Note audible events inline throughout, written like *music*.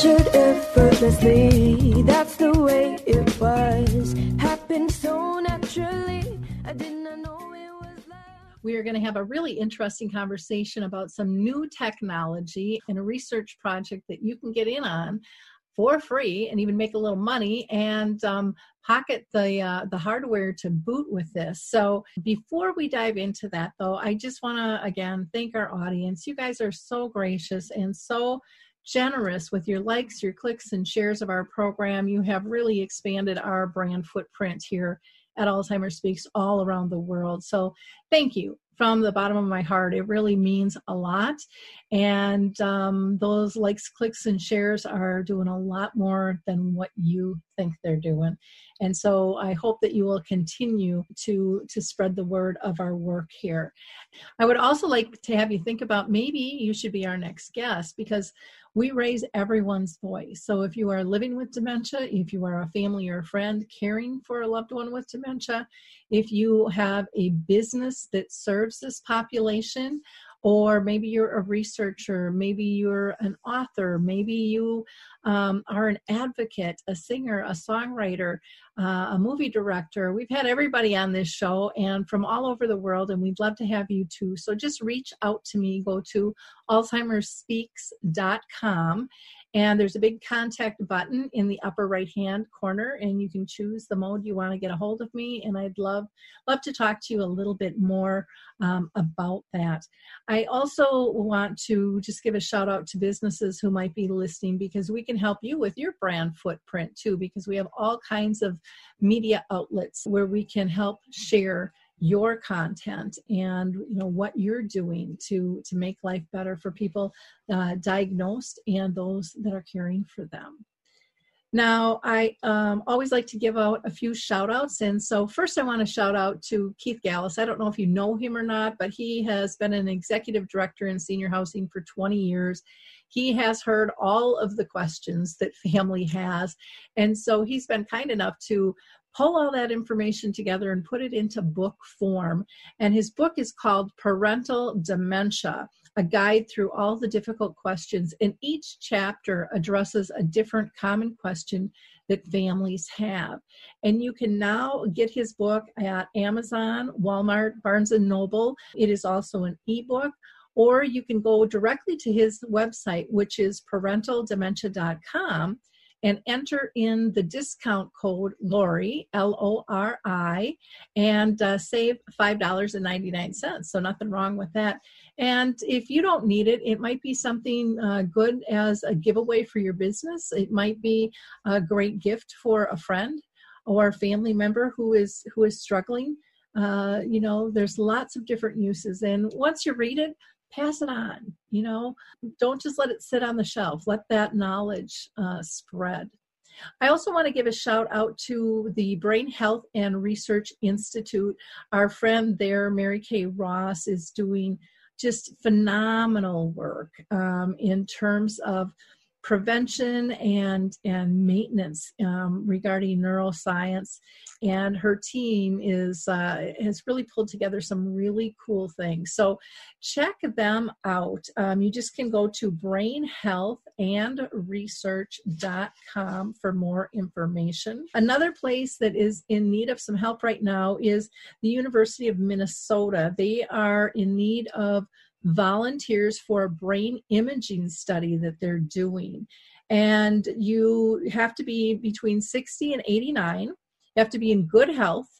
Captured effortlessly, that's the way it was. Happened so naturally, I did not know it was like. We are going to have a really interesting conversation about some new technology and a research project that you can get in on for free and even make a little money and um, pocket the uh, the hardware to boot with this. So before we dive into that, though, I just want to again thank our audience. You guys are so gracious and so generous with your likes, your clicks, and shares of our program. You have really expanded our brand footprint here at Alzheimer's Speaks all around the world. So thank you from the bottom of my heart. It really means a lot. And um, those likes, clicks, and shares are doing a lot more than what you think they're doing. And so I hope that you will continue to, to spread the word of our work here. I would also like to have you think about maybe you should be our next guest because we raise everyone's voice. So if you are living with dementia, if you are a family or a friend caring for a loved one with dementia, if you have a business that serves this population, or maybe you're a researcher, maybe you're an author, maybe you um, are an advocate, a singer, a songwriter, uh, a movie director. We've had everybody on this show and from all over the world, and we'd love to have you too. So just reach out to me. Go to alzheimersspeaks.com and there's a big contact button in the upper right hand corner, and you can choose the mode you want to get a hold of me. And I'd love love to talk to you a little bit more um, about that. I also want to just give a shout out to businesses who might be listening because we can help you with your brand footprint too, because we have all kinds of media outlets where we can help share your content and you know what you're doing to to make life better for people uh, diagnosed and those that are caring for them. Now i um, always like to give out a few shout outs and so first i want to shout out to keith gallus. I don't know if you know him or not but he has been an executive director in senior housing for 20 years. He has heard all of the questions that family has and so he's been kind enough to pull all that information together and put it into book form. And his book is called Parental Dementia a guide through all the difficult questions. And each chapter addresses a different common question that families have. And you can now get his book at Amazon, Walmart, Barnes and Noble. It is also an ebook. Or you can go directly to his website, which is parentaldementia.com and enter in the discount code Lori, L O R I, and uh, save $5.99. So, nothing wrong with that. And if you don't need it, it might be something uh, good as a giveaway for your business. It might be a great gift for a friend or a family member who is who is struggling. Uh, you know, there's lots of different uses. And once you read it, pass it on you know? Don't just let it sit on the shelf. Let that knowledge uh, spread. I also want to give a shout out to the Brain Health and Research Institute. Our friend there, Mary Kay Ross, is doing just phenomenal work um, in terms of prevention and and maintenance um, regarding neuroscience. And her team is uh, has really pulled together some really cool things. So check them out. Um, you just can go to brainhealthandresearch.com for more information. Another place that is in need of some help right now is the university of minnesota. They are in need of volunteers for a brain imaging study that they're doing. And you have to be between 60 and 89. You have to be in good health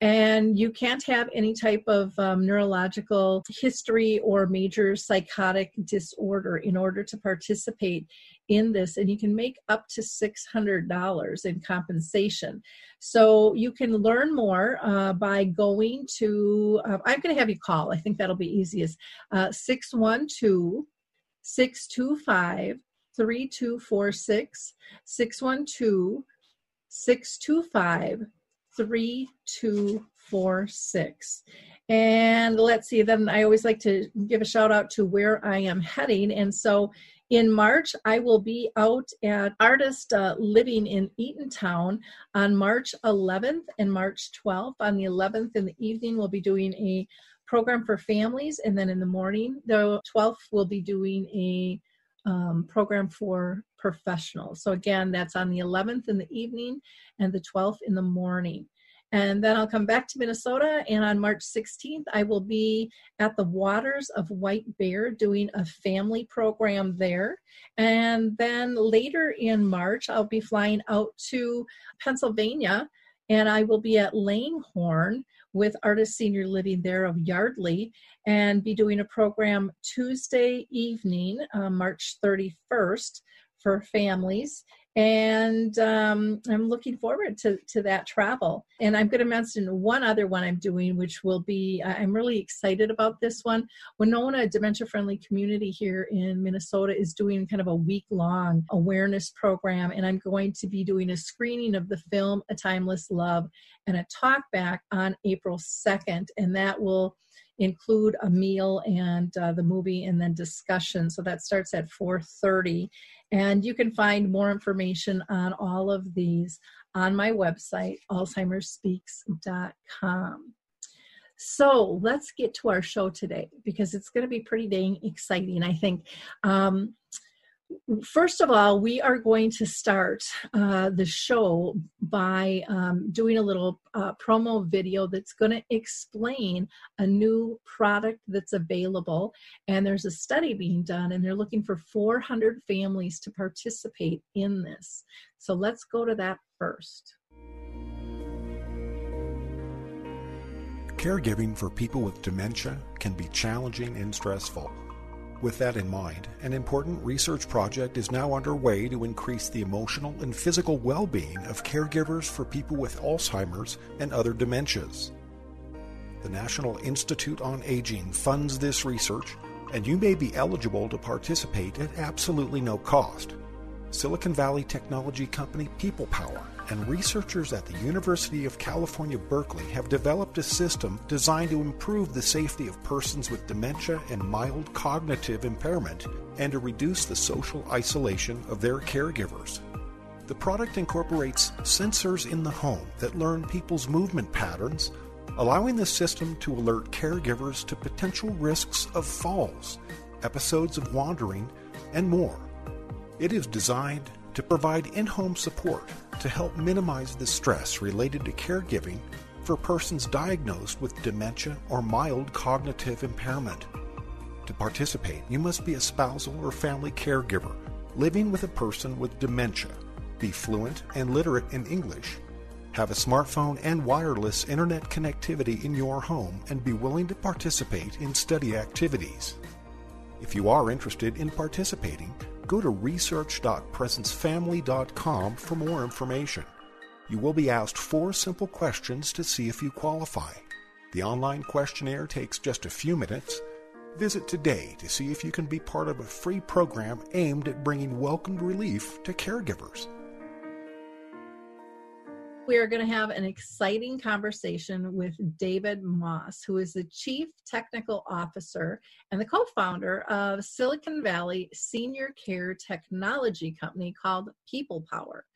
and you can't have any type of um, neurological history or major psychotic disorder in order to participate in this and you can make up to $600 in compensation. So you can learn more uh, by going to uh, i'm going to have you call. I think that'll be easiest. Uh, 612 625 3246 612 625 3246. And let's see, then I always like to give a shout out to where I am heading. And so in March, I will be out at Artis uh, Living in Eatontown on March 11th and March 12th. On the 11th in the evening, we'll be doing a program for families, and then in the morning, the 12th, we'll be doing a um, program for professionals. So again, that's on the 11th in the evening and the 12th in the morning. And then I'll come back to Minnesota, and on March 16th, I will be at the Waters of White Bear doing a family program there. And then later in March, I'll be flying out to Pennsylvania, and I will be at Langhorne with Artis Senior Living there of Yardley and be doing a program Tuesday evening, uh, March 31st, for families and um, I'm looking forward to, to that travel. And I'm going to mention one other one I'm doing, which will be I'm really excited about this one. Winona a Dementia Friendly Community here in Minnesota is doing kind of a week long awareness program, and I'm going to be doing a screening of the film A Timeless Love and a talk back on April 2nd, and that will include a meal and uh, the movie and then discussion so that starts at 4.30 and you can find more information on all of these on my website, alzheimersspeaks.com. So let's get to our show today because it's going to be pretty dang exciting, I think. Um, first of all, we are going to start uh, the show by um, doing a little uh, promo video that's going to explain a new product that's available. And there's a study being done, and they're looking for 400 families to participate in this. So let's go to that first. Caregiving for people with dementia can be challenging and stressful. With that in mind, an important research project is now underway to increase the emotional and physical well being of caregivers for people with Alzheimer's and other dementias. The National Institute on Aging funds this research, and you may be eligible to participate at absolutely no cost. Silicon Valley technology company People Power and researchers at the University of California, Berkeley have developed a system designed to improve the safety of persons with dementia and mild cognitive impairment and to reduce the social isolation of their caregivers. The product incorporates sensors in the home that learn people's movement patterns, allowing the system to alert caregivers to potential risks of falls, episodes of wandering, and more. It is designed to provide in home support to help minimize the stress related to caregiving for persons diagnosed with dementia or mild cognitive impairment. To participate, you must be a spousal or family caregiver living with a person with dementia, be fluent and literate in English, have a smartphone and wireless internet connectivity in your home, and be willing to participate in study activities. If you are interested in participating, go to research.presencefamily.com for more information. You will be asked four simple questions to see if you qualify. The online questionnaire takes just a few minutes. Visit today to see if you can be part of a free program aimed at bringing welcomed relief to caregivers we are going to have an exciting conversation with David Moss, who is the Chief Technical Officer and the co founder of Silicon Valley Senior Care Technology Company called People Power.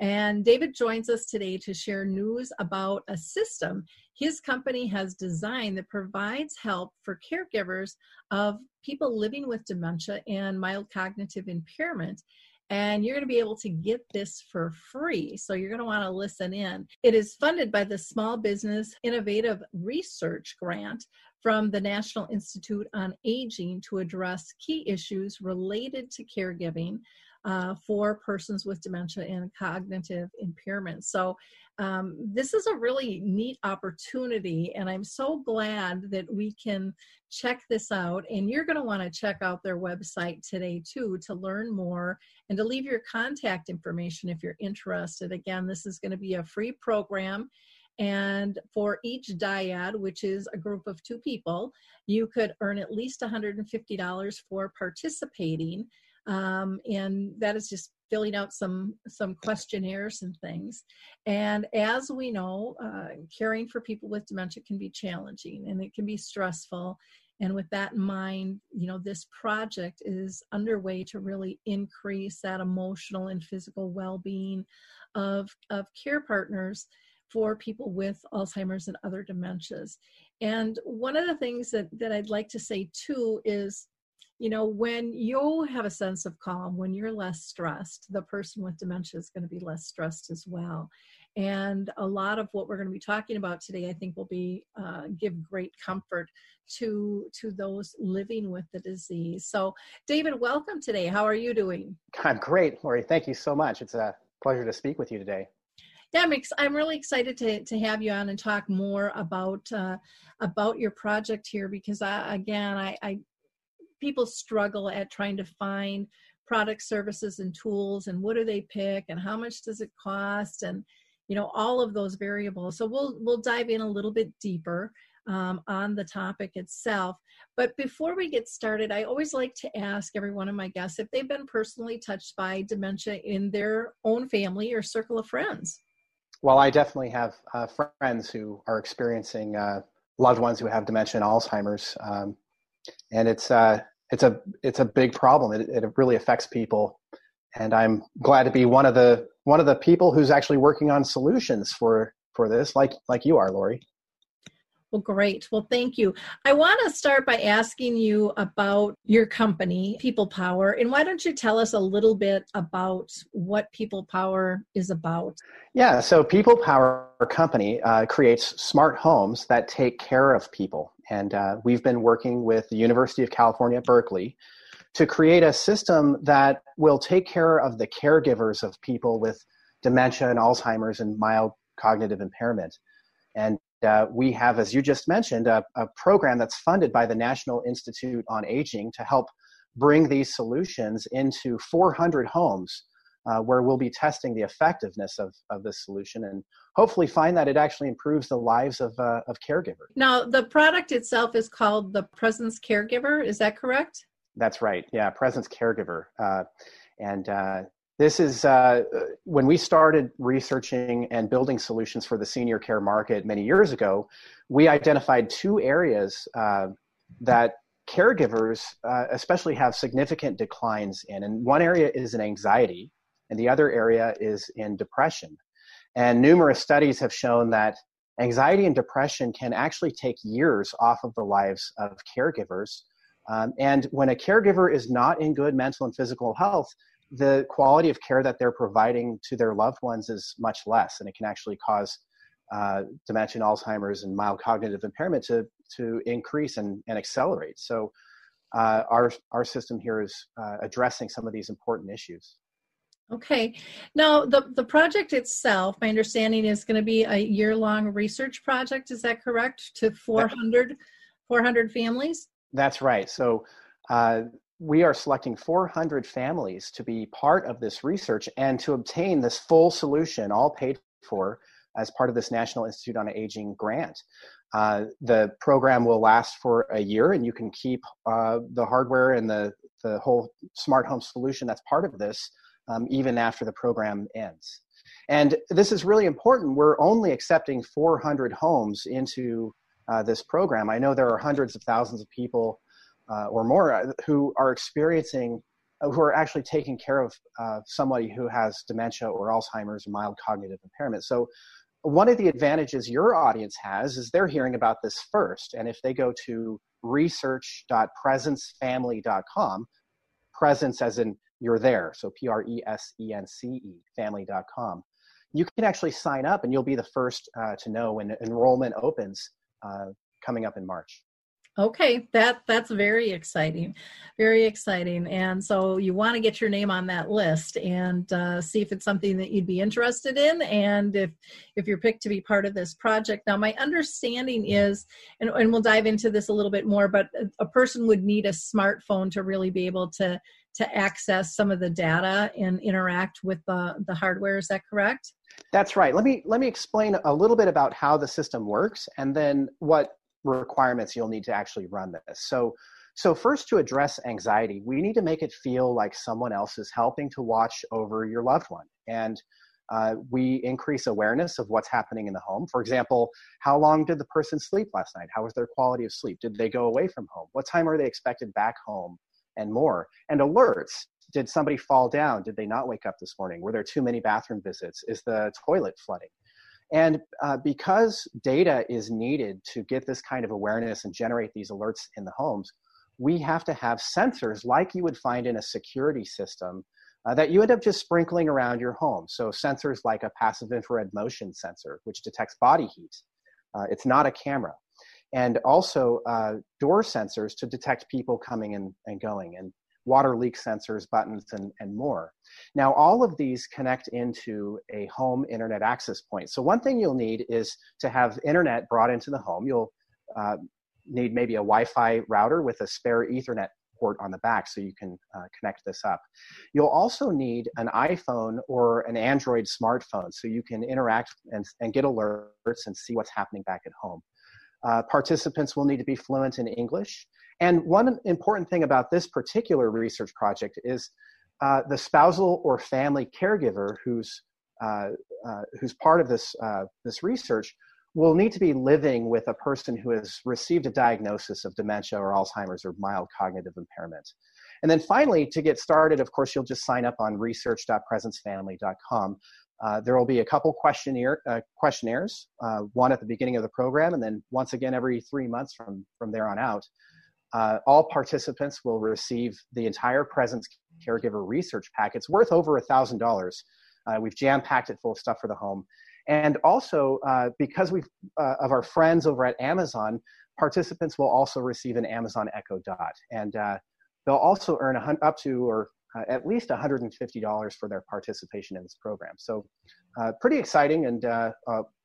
And David joins us today to share news about a system his company has designed that provides help for caregivers of people living with dementia and mild cognitive impairment and you're going to be able to get this for free. So you're going to want to listen in. It is funded by the Small Business Innovative Research Grant from the National Institute on Aging to address key issues related to caregiving uh, for persons with dementia and cognitive impairment. So, um, this is a really neat opportunity, and I'm so glad that we can check this out. And you're going to want to check out their website today, too, to learn more and to leave your contact information if you're interested. Again, this is going to be a free program. And for each dyad, which is a group of two people, you could earn at least $150 for participating. Um, and that is just filling out some some questionnaires and things. And as we know uh, caring for people with dementia can be challenging and it can be stressful. And with that in mind you know this project is underway to really increase that emotional and physical well-being of of care partners for people with alzheimer's and other dementias. And one of the things that that i'd like to say too is you know, when you have a sense of calm, when you're less stressed, the person with dementia is going to be less stressed as well. And a lot of what we're going to be talking about today, I think, will be uh, give great comfort to to those living with the disease. So, David, welcome today. How are you doing? I'm great, Lori. Thank you so much. It's a pleasure to speak with you today. Yeah, I'm, ex- I'm really excited to, to have you on and talk more about uh, about your project here because I, again I, I people struggle at trying to find product services and tools and what do they pick and how much does it cost and you know all of those variables. So we'll we'll dive in a little bit deeper um, on the topic itself. But before we get started i always like to ask every one of my guests if they've been personally touched by dementia in their own family or circle of friends. Well i definitely have uh, friends who are experiencing uh, loved ones who have dementia and alzheimer's um, and it's uh, it's a it's a big problem. It, it really affects people, and I'm glad to be one of the one of the people who's actually working on solutions for for this, like like you are, Lori. Well, great. Well, thank you. I want to start by asking you about your company, People Power. And why don't you tell us a little bit about what People Power is about? Yeah, so People Power Company uh, creates smart homes that take care of people. And uh, we've been working with the University of California, Berkeley, to create a system that will take care of the caregivers of people with dementia and Alzheimer's and mild cognitive impairment. And uh, we have, as you just mentioned, a, a, program that's funded by the National Institute on Aging to help bring these solutions into 400 homes uh, where we'll be testing the effectiveness of, of this solution and hopefully find that it actually improves the lives of, uh, of caregivers. Now, the product itself is called the Presence Caregiver, is that correct? That's right, yeah, Presence Caregiver. Uh, and uh, this is uh, when we started researching and building solutions for the senior care market many years ago, we identified two areas uh, that caregivers uh, especially have significant declines in. And one area is in anxiety, and the other area is in depression. And numerous studies have shown that anxiety and depression can actually take years off of the lives of caregivers. Um, and when a caregiver is not in good mental and physical health, the quality of care that they're providing to their loved ones is much less, and it can actually cause uh, dementia, Alzheimer's, and mild cognitive impairment to to increase and, and accelerate. So, uh, our our system here is uh, addressing some of these important issues. Okay. Now, the the project itself, my understanding is going to be a year long research project. Is that correct? To 400, 400 families. That's right. So. Uh, we are selecting 400 families to be part of this research and to obtain this full solution, all paid for as part of this National Institute on Aging grant. Uh, the program will last for a year, and you can keep uh, the hardware and the, the whole smart home solution that's part of this um, even after the program ends. And this is really important. We're only accepting 400 homes into uh, this program. I know there are hundreds of thousands of people uh, or more uh, who are experiencing, uh, who are actually taking care of uh, somebody who has dementia or Alzheimer's or mild cognitive impairment. So, one of the advantages your audience has is they're hearing about this first. And if they go to research.presencefamily.com, presence as in you're there, so P R E S E N C E, family.com, you can actually sign up and you'll be the first uh, to know when enrollment opens uh, coming up in March. Okay, that that's very exciting, very exciting. And so you want to get your name on that list and uh, see if it's something that you'd be interested in, and if if you're picked to be part of this project. Now, my understanding is, and, and we'll dive into this a little bit more, but a person would need a smartphone to really be able to to access some of the data and interact with the the hardware. Is that correct? That's right. Let me let me explain a little bit about how the system works, and then what requirements you'll need to actually run this. So So, first, to address anxiety, we need to make it feel like someone else is helping to watch over your loved one. And uh, we increase awareness of what's happening in the home. For example, how long did the person sleep last night? How was their quality of sleep? Did they go away from home? What time are they expected back home? And more. And alerts. Did somebody fall down? Did they not wake up this morning? Were there too many bathroom visits? Is the toilet flooding? And uh, because data is needed to get this kind of awareness and generate these alerts in the homes, we have to have sensors like you would find in a security system uh, that you end up just sprinkling around your home. So sensors like a passive infrared motion sensor, which detects body heat. Uh, it's not a camera. And also uh, door sensors to detect people coming and, and going, and water leak sensors, buttons, and, and more. Now, all of these connect into a home internet access point. So one thing you'll need is to have internet brought into the home. You'll uh, need maybe a Wi-Fi router with a spare Ethernet port on the back so you can uh, connect this up. You'll also need an iPhone or an Android smartphone so you can interact and, and get alerts and see what's happening back at home. Uh, participants will need to be fluent in English. And one important thing about this particular research project is uh, the spousal or family caregiver who's, uh, uh, who's part of this, uh, this research will need to be living with a person who has received a diagnosis of dementia or Alzheimer's or mild cognitive impairment. And then finally, to get started, of course, you'll just sign up on research.presencefamily.com. Uh, there will be a couple questionnaire, uh, questionnaires, uh, one at the beginning of the program, and then once again every three months from, from there on out. Uh, all participants will receive the entire Presence Caregiver research pack. It's worth over a $1,000. Uh, we've jam packed it full of stuff for the home. And also, because we uh, of our friends over at Amazon, participants will also receive an Amazon Echo Dot, and they'll also earn a, up to or uh, at least $150 for their participation in this program. So, uh, pretty exciting and uh,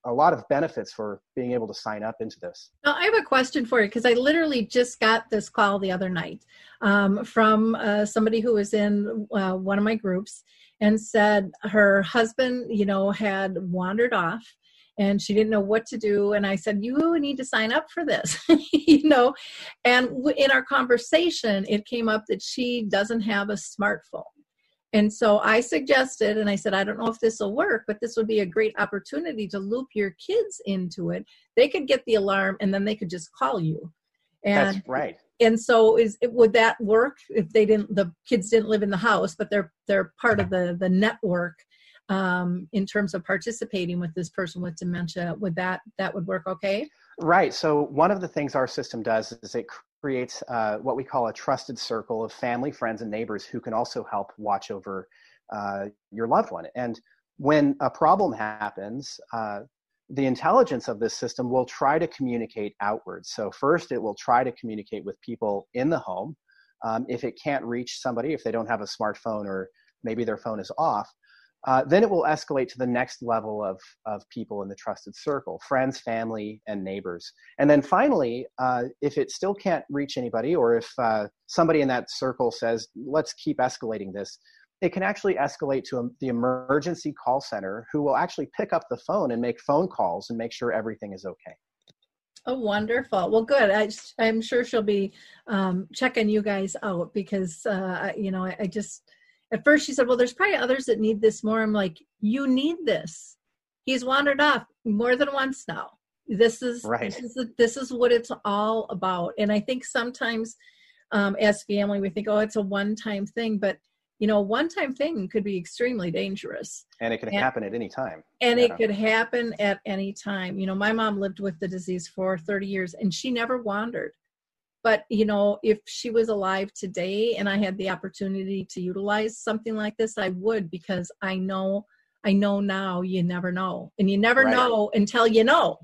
a lot of benefits for being able to sign up into this. Now, I have a question for you because I literally just got this call the other night um, from somebody who was in one of my groups and said her husband, you know, had wandered off and she didn't know what to do. And i said you need to sign up for this *laughs* you know? And in our conversation it came up that she doesn't have a smartphone. And so i suggested and i said i don't know if this will work but this would be a great opportunity to loop your kids into it. They could get the alarm and then they could just call you. And That's right. and so is it, would that work if they didn't the kids didn't live in the house but they're they're part of the the network um, in terms of participating with this person with dementia would that that would work okay right so one of the things our system does is it creates uh, what we call a trusted circle of family friends and neighbors who can also help watch over uh, your loved one and when a problem happens uh, the intelligence of this system will try to communicate outwards. So, first, it will try to communicate with people in the home. Um, if it can't reach somebody, if they don't have a smartphone or maybe their phone is off, uh, then it will escalate to the next level of, of people in the trusted circle friends, family, and neighbors. And then finally, uh, if it still can't reach anybody, or if uh, somebody in that circle says, let's keep escalating this, it can actually escalate to a, the emergency call center who will actually pick up the phone and make phone calls and make sure everything is okay. Oh, wonderful. Well, good. I, am sure she'll be um, checking you guys out because, uh, you know, I, I, just, at first she said, well, there's probably others that need this more. I'm like, you need this. He's wandered off more than once now. This is, right. this, is this is what it's all about. And I think sometimes um, as family, we think, oh, it's a one time thing, but you know, a one time thing could be extremely dangerous. And it can and, happen at any time. And yeah. it could happen at any time. You know, my mom lived with the disease for 30 years and she never wandered. But, you know, if she was alive today and I had the opportunity to utilize something like this, I would because I know, I know now you never know. And you never right. know until you know.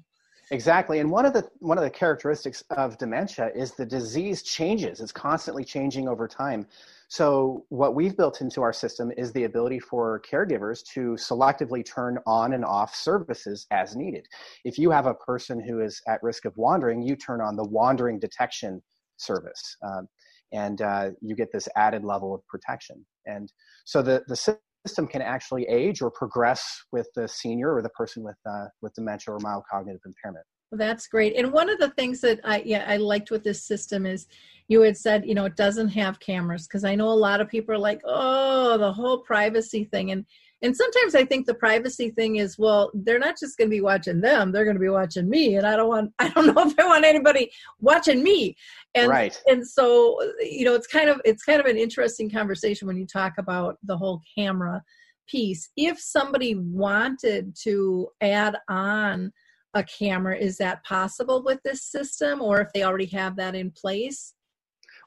Exactly. And one of the one of the characteristics of dementia is the disease changes. It's constantly changing over time. So, what we've built into our system is the ability for caregivers to selectively turn on and off services as needed. If you have a person who is at risk of wandering, you turn on the wandering detection service. Um, and uh, you get this added level of protection. And so the, the system can actually age or progress with the senior or the person with, uh, with dementia or mild cognitive impairment. That's great. And one of the things that I yeah I liked with this system is you had said you know it doesn't have cameras because I know a lot of people are like oh the whole privacy thing and and sometimes I think the privacy thing is well they're not just going to be watching them they're going to be watching me and I don't want *laughs* I don't know if I want anybody watching me and right. and so you know it's kind of it's kind of an interesting conversation when you talk about the whole camera piece if somebody wanted to add on a camera is that possible with this system or if they already have that in place?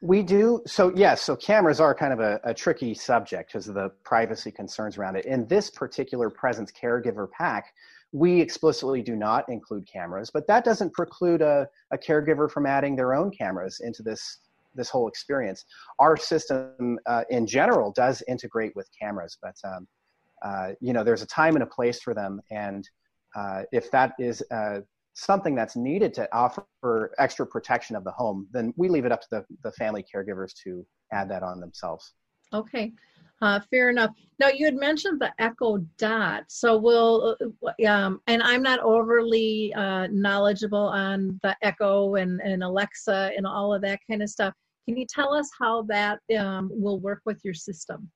We do. So yes so cameras are kind of a, a tricky subject because of the privacy concerns around it. In this particular presence caregiver pack we explicitly do not include cameras but that doesn't preclude a, a caregiver from adding their own cameras into this this whole experience. Our system uh, in general does integrate with cameras but um, uh, you know there's a time and a place for them and uh, if that is uh, something that's needed to offer extra protection of the home then we leave it up to the, the family caregivers to add that on themselves. Okay. Uh, fair enough. Now you had mentioned the echo dot. So we'll uh, um, and i'm not overly knowledgeable on the echo and, and alexa and all of that kind of stuff. Can you tell us how that um, will work with your system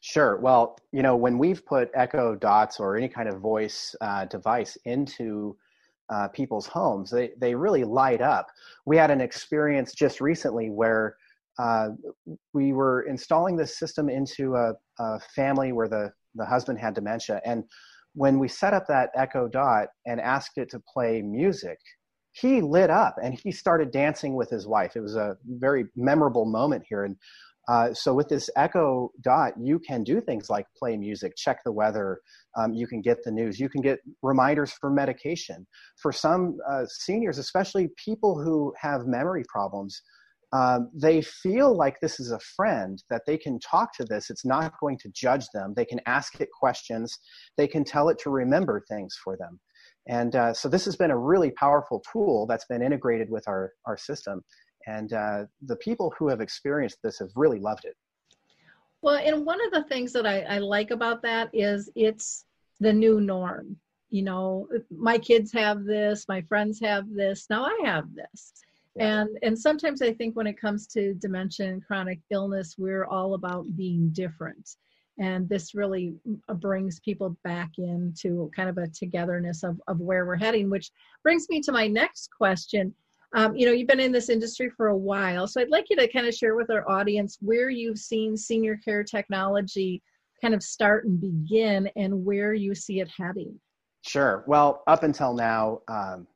Sure. Well, you know, when we've put Echo Dots or any kind of voice uh, device into uh, people's homes, they, they really light up. We had an experience just recently where uh, we were installing this system into a, a, family where the, the husband had dementia. And when we set up that Echo Dot and asked it to play music, he lit up and he started dancing with his wife. It was a very memorable moment here. And uh, so with this Echo Dot, you can do things like play music, check the weather. Um, you can get the news. You can get reminders for medication. For some uh, seniors, especially people who have memory problems, um, they feel like this is a friend that they can talk to this. It's not going to judge them. They can ask it questions. They can tell it to remember things for them. And uh, so this has been a really powerful tool that's been integrated with our, our system. And uh, the people who have experienced this have really loved it. Well, and one of the things that I, I like about that is it's the new norm. You know, my kids have this, my friends have this, now I have this. Yeah. And and sometimes I think when it comes to dementia and chronic illness, we're all about being different. And this really brings people back into kind of a togetherness of, of where we're heading, which brings me to my next question um, you know, you've been in this industry for a while, so I'd like you to kind of share with our audience where you've seen senior care technology kind of start and begin and where you see it heading. Sure. Well, up until now, um,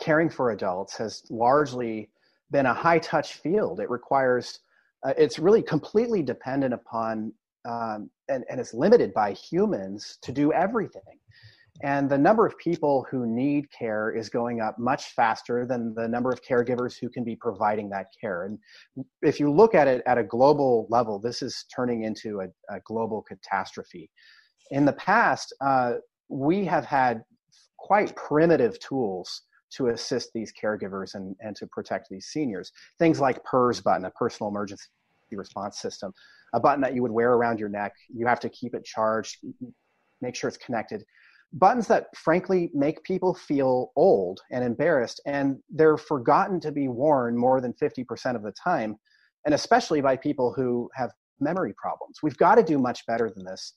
caring for adults has largely been a high touch field. It requires, uh, it's really completely dependent upon um, and, and it's limited by humans to do everything. And the number of people who need care is going up much faster than the number of caregivers who can be providing that care. And if you look at it at a global level, this is turning into a, a global catastrophe. In the past, uh, we have had quite primitive tools to assist these caregivers and, and to protect these seniors. Things like PERS button, a personal emergency response system, a button that you would wear around your neck. You have to keep it charged, make sure it's connected buttons that frankly make people feel old and embarrassed and they're forgotten to be worn more than 50% of the time and especially by people who have memory problems. We've got to do much better than this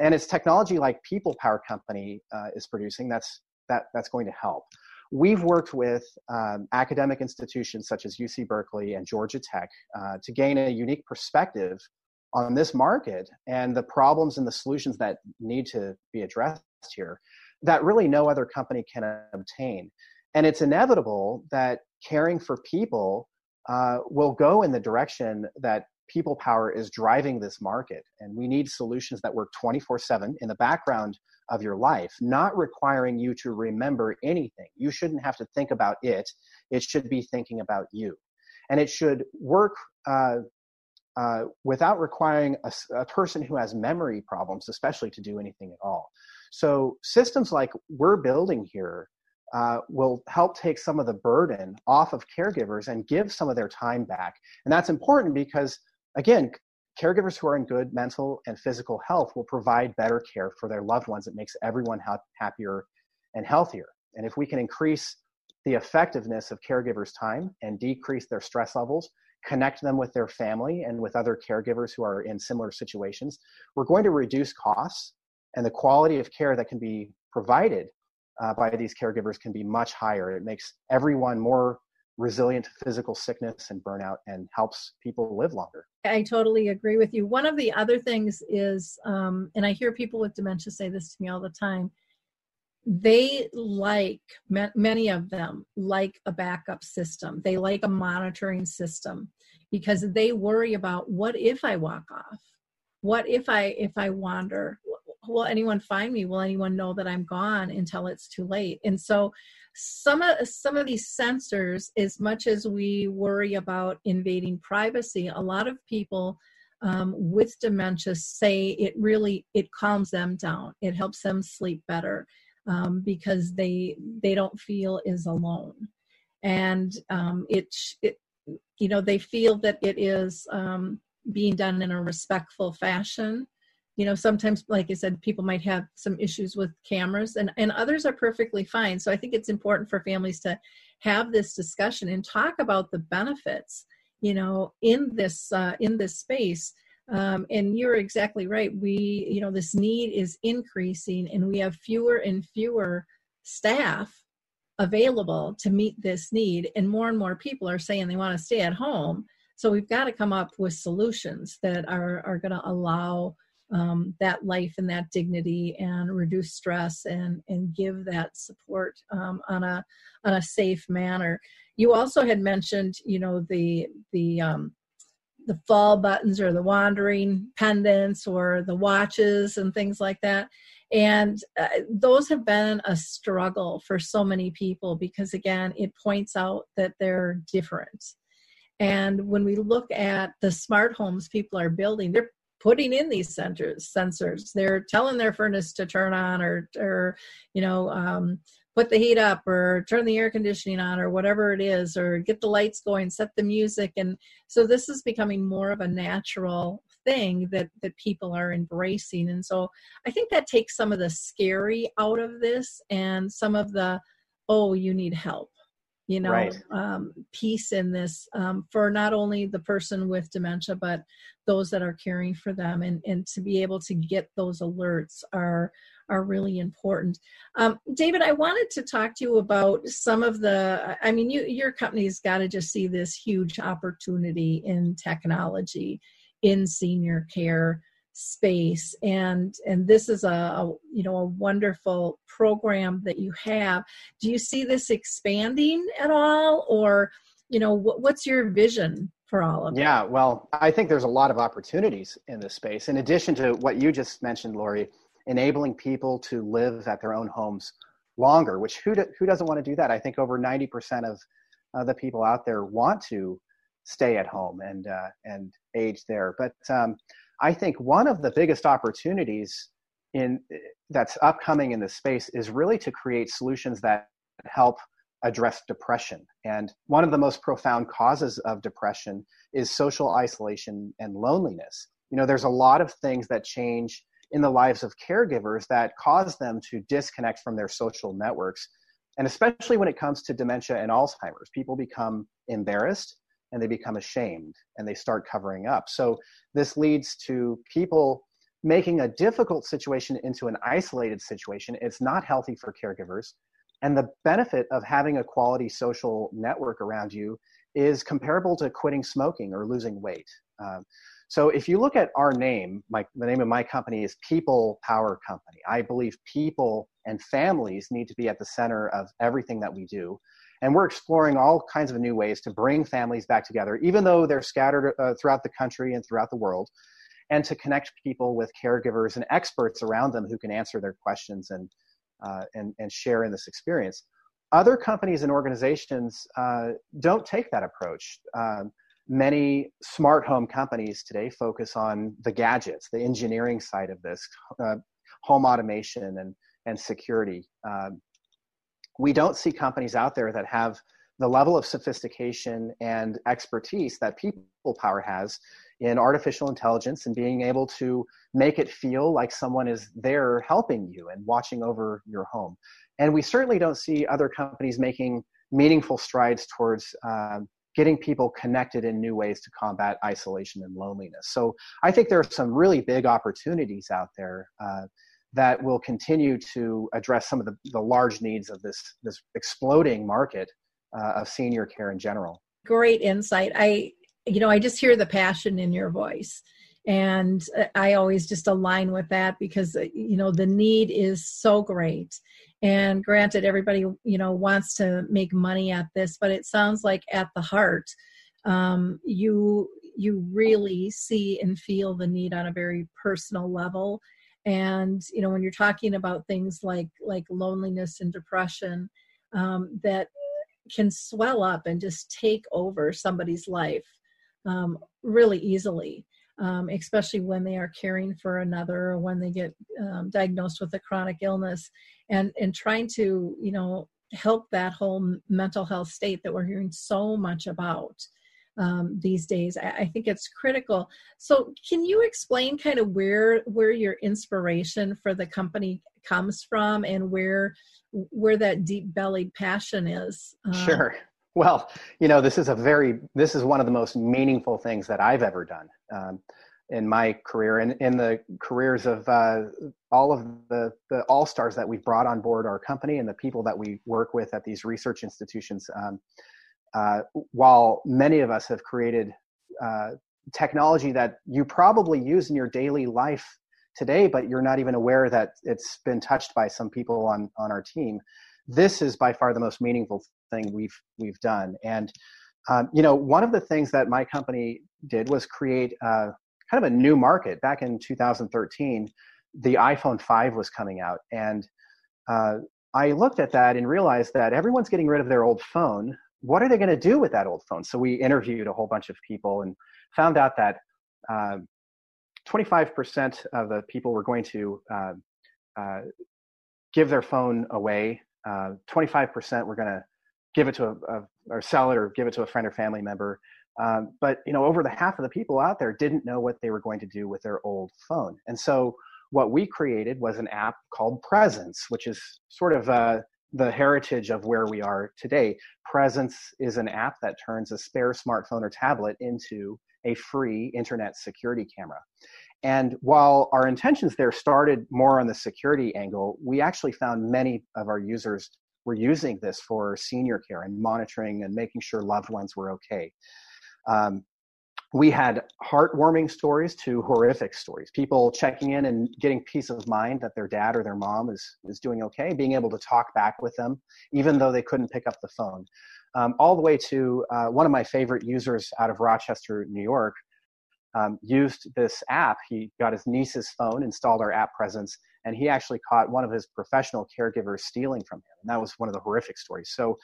and it's technology like people power company uh, is producing that's that that's going to help. We've worked with um, academic institutions such as uc berkeley and georgia tech uh, to gain a unique perspective on this market and the problems and the solutions that need to be addressed here that really no other company can obtain. And it's inevitable that caring for people uh, will go in the direction that people power is driving this market. And we need solutions that work 24 7 in the background of your life, not requiring you to remember anything. You shouldn't have to think about it, it should be thinking about you. And it should work uh, uh, without requiring a, a, person who has memory problems, especially to do anything at all. So systems like we're building here uh, will help take some of the burden off of caregivers and give some of their time back. And that's important because, again, caregivers who are in good mental and physical health will provide better care for their loved ones. It makes everyone ha- happier and healthier. And if we can increase the effectiveness of caregivers' time and decrease their stress levels, connect them with their family and with other caregivers who are in similar situations, we're going to reduce costs and the quality of care that can be provided uh, by these caregivers can be much higher. It makes everyone more resilient to physical sickness and burnout and helps people live longer. I totally agree with you. One of the other things is, um, and I hear people with dementia say this to me all the time, they like, many of them like a backup system. They like a monitoring system because they worry about what if I walk off? What if I if I wander? Will anyone find me? Will anyone know that i'm gone until it's too late? And so some of some of these sensors as much as we worry about invading privacy a lot of people um, with dementia say it really it calms them down. It helps them sleep better um, because they they don't feel is alone. And um, it, it you know they feel that it is um, being done in a respectful fashion you know sometimes like i said people might have some issues with cameras and and others are perfectly fine. So i think it's important for families to have this discussion and talk about the benefits you know in this uh, in this space. Um, and you're exactly right. We you know this need is increasing and we have fewer and fewer staff available to meet this need and more and more people are saying they want to stay at home. So we've got to come up with solutions that are are going to allow um, that life and that dignity and reduce stress and and give that support um, on a on a safe manner. You also had mentioned, you know, the the um, the fall buttons or the wandering pendants or the watches and things like that. And uh, those have been a struggle for so many people because, again, it points out that they're different. And when we look at the smart homes people are building, they're putting in these sensors sensors. They're telling their furnace to turn on or or you know um, put the heat up or turn the air conditioning on or whatever it is or get the lights going set the music. And so this is becoming more of a natural thing that that people are embracing. And so i think that takes some of the scary out of this and some of the oh you need help you know right. um, peace in this um, for not only the person with dementia but those that are caring for them and, and to be able to get those alerts are are really important um, david i wanted to talk to you about some of the i mean you your company's got to just see this huge opportunity in technology in senior care space. And and this is a, a, you know a wonderful program that you have. Do you see this expanding at all? Or you know what, what's your vision for all of yeah well i think there's a lot of opportunities in this space. In addition to what you just mentioned lori enabling people to live at their own homes longer which who, do, who doesn't want to do that? I think over 90% of uh, the people out there want to stay at home and uh, and age there. But um, I think one of the biggest opportunities in that's upcoming in this space is really to create solutions that help address depression. And one of the most profound causes of depression is social isolation and loneliness. You know, there's a lot of things that change in the lives of caregivers that cause them to disconnect from their social networks. And especially when it comes to dementia and Alzheimer's, people become embarrassed and they become ashamed and they start covering up. So this leads to people making a difficult situation into an isolated situation. It's not healthy for caregivers. And the benefit of having a quality social network around you is comparable to quitting smoking or losing weight. Um, so if you look at our name, my, the name of my company is People Power Company. I believe people and families need to be at the center of everything that we do. And we're exploring all kinds of new ways to bring families back together, even though they're scattered uh, throughout the country and throughout the world, and to connect people with caregivers and experts around them who can answer their questions and, uh, and, and share in this experience. Other companies and organizations uh, don't take that approach. Um, many smart home companies today focus on the gadgets, the engineering side of this, uh, home automation and, and security. Um, we don't see companies out there that have the level of sophistication and expertise that people power has in artificial intelligence and being able to make it feel like someone is there helping you and watching over your home. And we certainly don't see other companies making meaningful strides towards um, getting people connected in new ways to combat isolation and loneliness. So I think there are some really big opportunities out there uh, that will continue to address some of the, the large needs of this this exploding market uh, of senior care in general. Great insight. I you know I just hear the passion in your voice and i always just align with that because you know the need is so great and granted everybody you know wants to make money at this but it sounds like at the heart um, you you really see and feel the need on a very personal level and you know when you're talking about things like like loneliness and depression um, that can swell up and just take over somebody's life um, really easily um, especially when they are caring for another or when they get um, diagnosed with a chronic illness and and trying to you know help that whole mental health state that we're hearing so much about um, these days. I, I, think it's critical. So can you explain kind of where where your inspiration for the company comes from and where where that deep bellied passion is? Um, sure. Well, you know, this is a very, this is one of the most meaningful things that I've ever done um, in my career. And in the careers of uh, all of the, the all stars that we've brought on board our company and the people that we work with at these research institutions. Um, uh, while many of us have created uh, technology that you probably use in your daily life today, but you're not even aware that it's been touched by some people on, on our team this is by far the most meaningful thing we've we've done. And um, you know, one of the things that my company did was create uh, kind of a new market. Back in 2013, the iPhone 5 was coming out, and uh, I looked at that and realized that everyone's getting rid of their old phone. What are they going to do with that old phone? So we interviewed a whole bunch of people and found out that uh, 25% of the people were going to uh, uh, give their phone away uh, 25% we're going to give it to a, a, or sell it or give it to a friend or family member. Um, but you know, over the half of the people out there didn't know what they were going to do with their old phone, and so what we created was an app called Presence, which is sort of uh, the heritage of where we are today. Presence is an app that turns a spare smartphone or tablet into a free internet security camera. And while our intentions there started more on the security angle, we actually found many of our users were using this for senior care and monitoring and making sure loved ones were okay. Um, we had heartwarming stories to horrific stories. People checking in and getting peace of mind that their dad or their mom is, is doing okay, being able to talk back with them, even though they couldn't pick up the phone. Um, all the way to uh, one of my favorite users out of Rochester, New York, um, used this app. He got his niece's phone, installed our app presence, and he actually caught one of his professional caregivers stealing from him. And that was one of the horrific stories. So,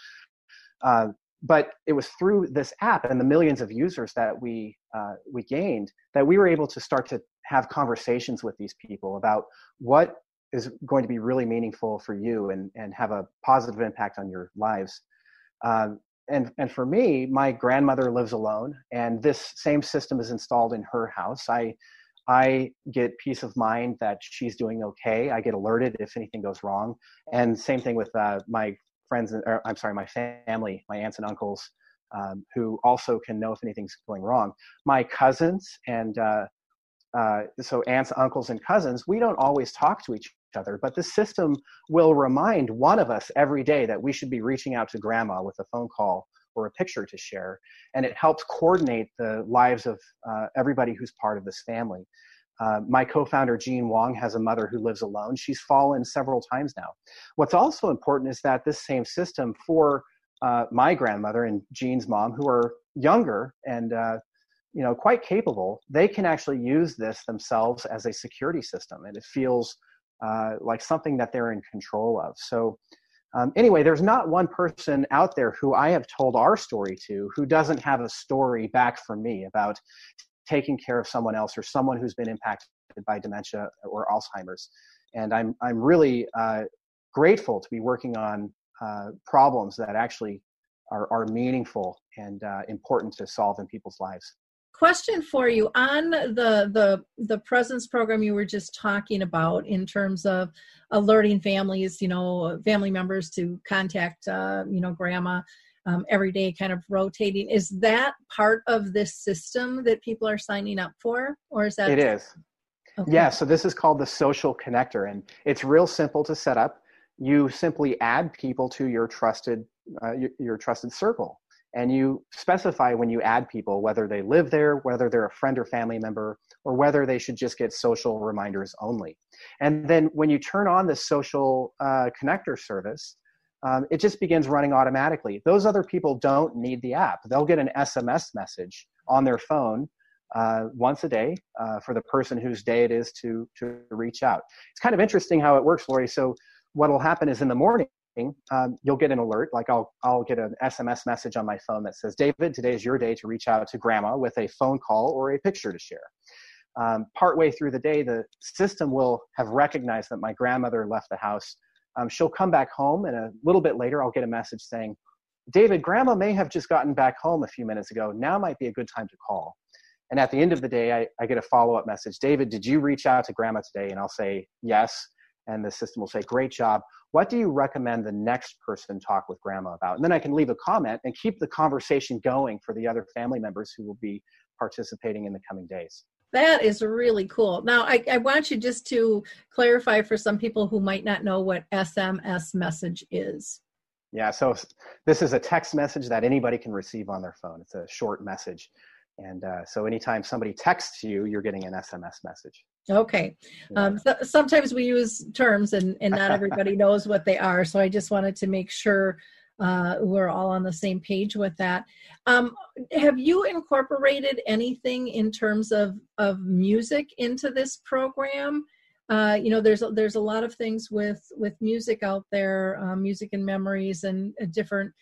uh, but it was through this app and the millions of users that we uh, we gained that we were able to start to have conversations with these people about what is going to be really meaningful for you and and have a positive impact on your lives. Um, and and for me, my grandmother lives alone, and this same system is installed in her house. I I get peace of mind that she's doing okay. I get alerted if anything goes wrong, and same thing with uh, my friends. Or, I'm sorry, my family, my aunts and uncles, um, who also can know if anything's going wrong. My cousins and uh, uh, so aunts, uncles, and cousins, we don't always talk to each other, but the system will remind one of us every day that we should be reaching out to grandma with a phone call or a picture to share. And it helps coordinate the lives of uh, everybody who's part of this family. Uh, my co-founder Gene Wang has a mother who lives alone. She's fallen several times now. What's also important is that this same system for uh, my grandmother and Gene's mom, who are younger and uh, you know quite capable, they can actually use this themselves as a security system, and it feels uh, like something that they're in control of. So, um, anyway, there's not one person out there who I have told our story to who doesn't have a story back from me about taking care of someone else or someone who's been impacted by dementia or Alzheimer's. And I'm I'm really uh, grateful to be working on uh, problems that actually are, are meaningful and uh, important to solve in people's lives. question for you on the the the presence program you were just talking about in terms of alerting families, you know, family members to contact, uh, you know, grandma um, every day, kind of rotating. Is that part of this system that people are signing up for, or is that? It is. Okay. Yeah. So this is called the social connector, and it's real simple to set up. You simply add people to your trusted uh, your, your trusted circle and you specify when you add people whether they live there whether they're a friend or family member or whether they should just get social reminders only and then when you turn on the social uh, connector service um, it just begins running automatically those other people don't need the app they'll get an sms message on their phone uh, once a day uh, for the person whose day it is to to reach out it's kind of interesting how it works lori so what will happen is in the morning um, you'll get an alert. Like I'll I'll get an SMS message on my phone that says, "David, today is your day to reach out to Grandma with a phone call or a picture to share." Um, partway through the day, the system will have recognized that my grandmother left the house. Um, she'll come back home, and a little bit later, I'll get a message saying, "David, Grandma may have just gotten back home a few minutes ago. Now might be a good time to call." And at the end of the day, I, I get a follow up message David, did you reach out to grandma today? And I'll say, yes. And the system will say, great job what do you recommend the next person talk with grandma about? And then I can leave a comment and keep the conversation going for the other family members who will be participating in the coming days. That is really cool. Now, I, I, want you just to clarify for some people who might not know what SMS message is. Yeah, so this is a text message that anybody can receive on their phone. It's a short message. And uh, so anytime somebody texts you, you're getting an SMS message. Okay. Um, so sometimes we use terms and, and not everybody *laughs* knows what they are. So I just wanted to make sure uh, we're all on the same page with that. Um, have you incorporated anything in terms of, of music into this program? Uh, you know, there's there's a lot of things with with music out there, uh, music and memories, and uh, different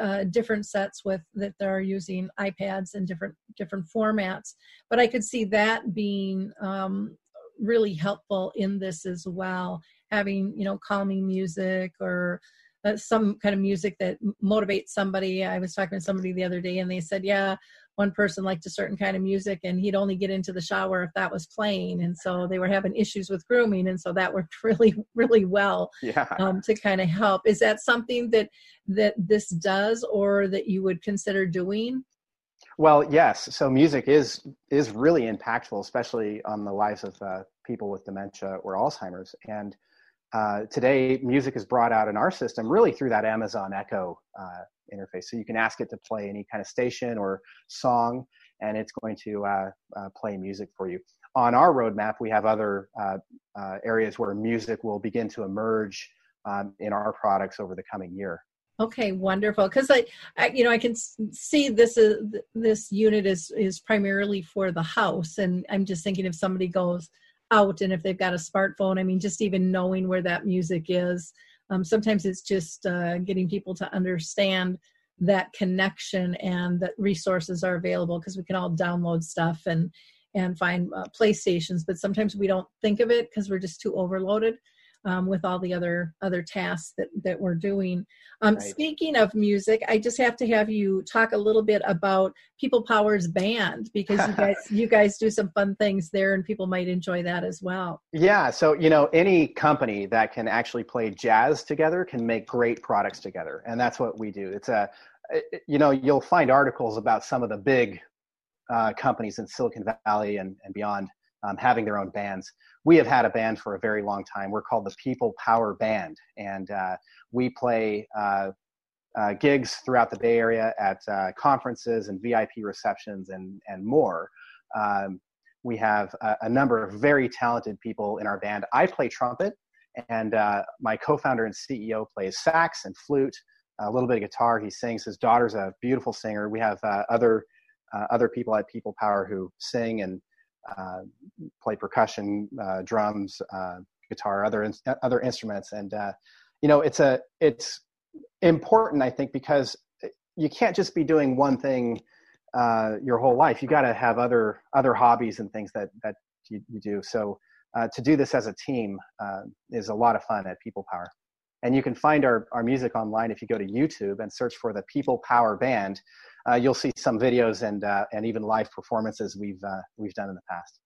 uh, different sets with that they're using iPads and different different formats. But I could see that being um, really helpful in this as well. Having you know calming music or uh, some kind of music that motivates somebody. I was talking to somebody the other day, and they said, "Yeah, one person liked a certain kind of music, and he'd only get into the shower if that was playing." And so they were having issues with grooming, and so that worked *laughs* really, really well yeah. um, to kind of help. Is that something that that this does, or that you would consider doing? Well, yes. So music is is really impactful, especially on the lives of uh, people with dementia or Alzheimer's. And uh, today, music is brought out in our system really through that Amazon Echo uh, interface. So you can ask it to play any kind of station or song, and it's going to uh, uh, play music for you. On our roadmap, we have other uh, areas where music will begin to emerge um, in our products over the coming year. Okay, wonderful. Because I, I, you know, I can see this is this unit is is primarily for the house, and I'm just thinking if somebody goes out and if they've got a smartphone, I mean, just even knowing where that music is. Um, sometimes it's just uh, getting people to understand that connection and that resources are available because we can all download stuff and and find uh, playstations but sometimes we don't think of it because we're just too overloaded um, with all the other other tasks that that we're doing. Um, right. Speaking of music, I just have to have you talk a little bit about People Powers Band because you guys *laughs* you guys do some fun things there, and people might enjoy that as well. Yeah, so you know, any company that can actually play jazz together can make great products together, and that's what we do. It's a you know you'll find articles about some of the big uh, companies in Silicon Valley and, and beyond um, having their own bands. We have had a band for a very long time. We're called the People Power Band, and uh, we play uh, uh, gigs throughout the Bay Area at uh, conferences and VIP receptions and and more. Um, we have a, a, number of very talented people in our band. I play trumpet, and uh, my co-founder and CEO plays sax and flute, a little bit of guitar. He sings. His daughter's a beautiful singer. We have uh, other other people at People Power who sing and uh, play percussion, uh, drums, uh, guitar, other in, other instruments, and you know it's a it's important I think because you can't just be doing one thing your whole life. You got to have other other hobbies and things that that you, you do. So uh, to do this as a team uh, is a lot of fun at People Power. And you can find our, our music online if you go to YouTube and search for the People Power Band. Uh, you'll see some videos and uh, and even live performances we've uh, we've done in the past.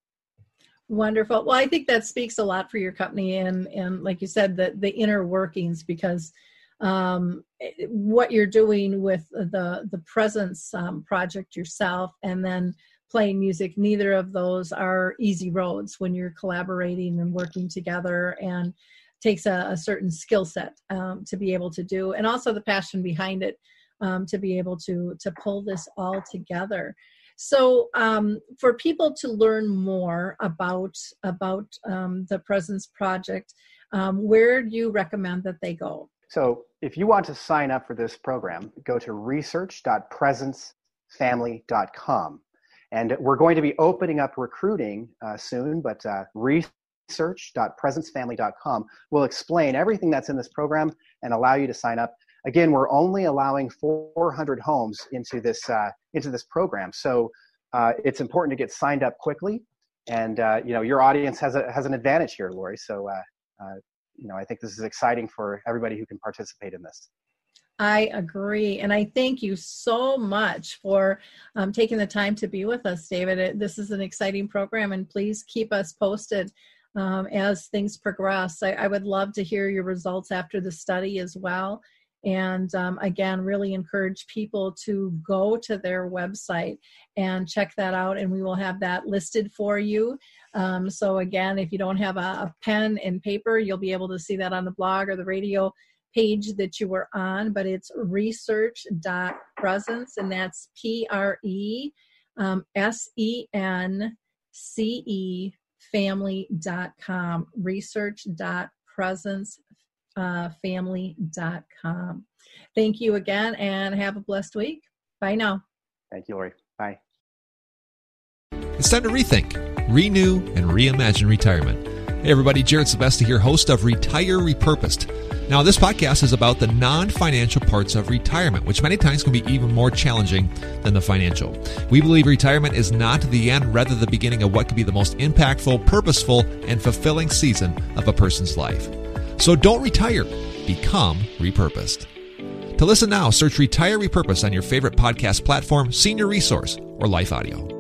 Wonderful. Well, I think that speaks a lot for your company and and like you said, the the inner workings because um, what you're doing with the the presence um, project yourself and then playing music neither of those are easy roads when you're collaborating and working together and takes a, a certain skill set um, to be able to do and also the passion behind it um, to be able to to pull this all together. So um, for people to learn more about about um, the presence project um, where do you recommend that they go? So if you want to sign up for this program go to research.presencefamily.com and we're going to be opening up recruiting uh, soon but uh, research.presencefamily.com will explain everything that's in this program and allow you to sign up again, we're only allowing 400 homes into this uh, into this program, so uh, it's important to get signed up quickly. And uh, you know, your audience has a has an advantage here, Lori. So uh, uh, you know, I think this is exciting for everybody who can participate in this. I agree. And I thank you so much for um, taking the time to be with us, David. This is an exciting program, and please keep us posted um, as things progress. I, I, would love to hear your results after the study as well and um, again really encourage people to go to their website and check that out and we will have that listed for you. Um, so again if you don't have a, a, pen and paper you'll be able to see that on the blog or the radio page that you were on but it's research.presence and that's p-r-e um, s-e-n-c-e family.com research.presence Uh, family.com. Thank you again and have a blessed week. Bye now. Thank you, Lori. Bye. It's time to rethink, renew, and reimagine retirement. Hey, everybody, Jared Sebesta here, host of Retire Repurposed. Now, this podcast is about the non financial parts of retirement, which many times can be even more challenging than the financial. We believe retirement is not the end, rather, the beginning of what could be the most impactful, purposeful, and fulfilling season of a person's life. So don't retire, become repurposed. To listen now, search Retire Repurpose on your favorite podcast platform, Senior Resource, or Life Audio.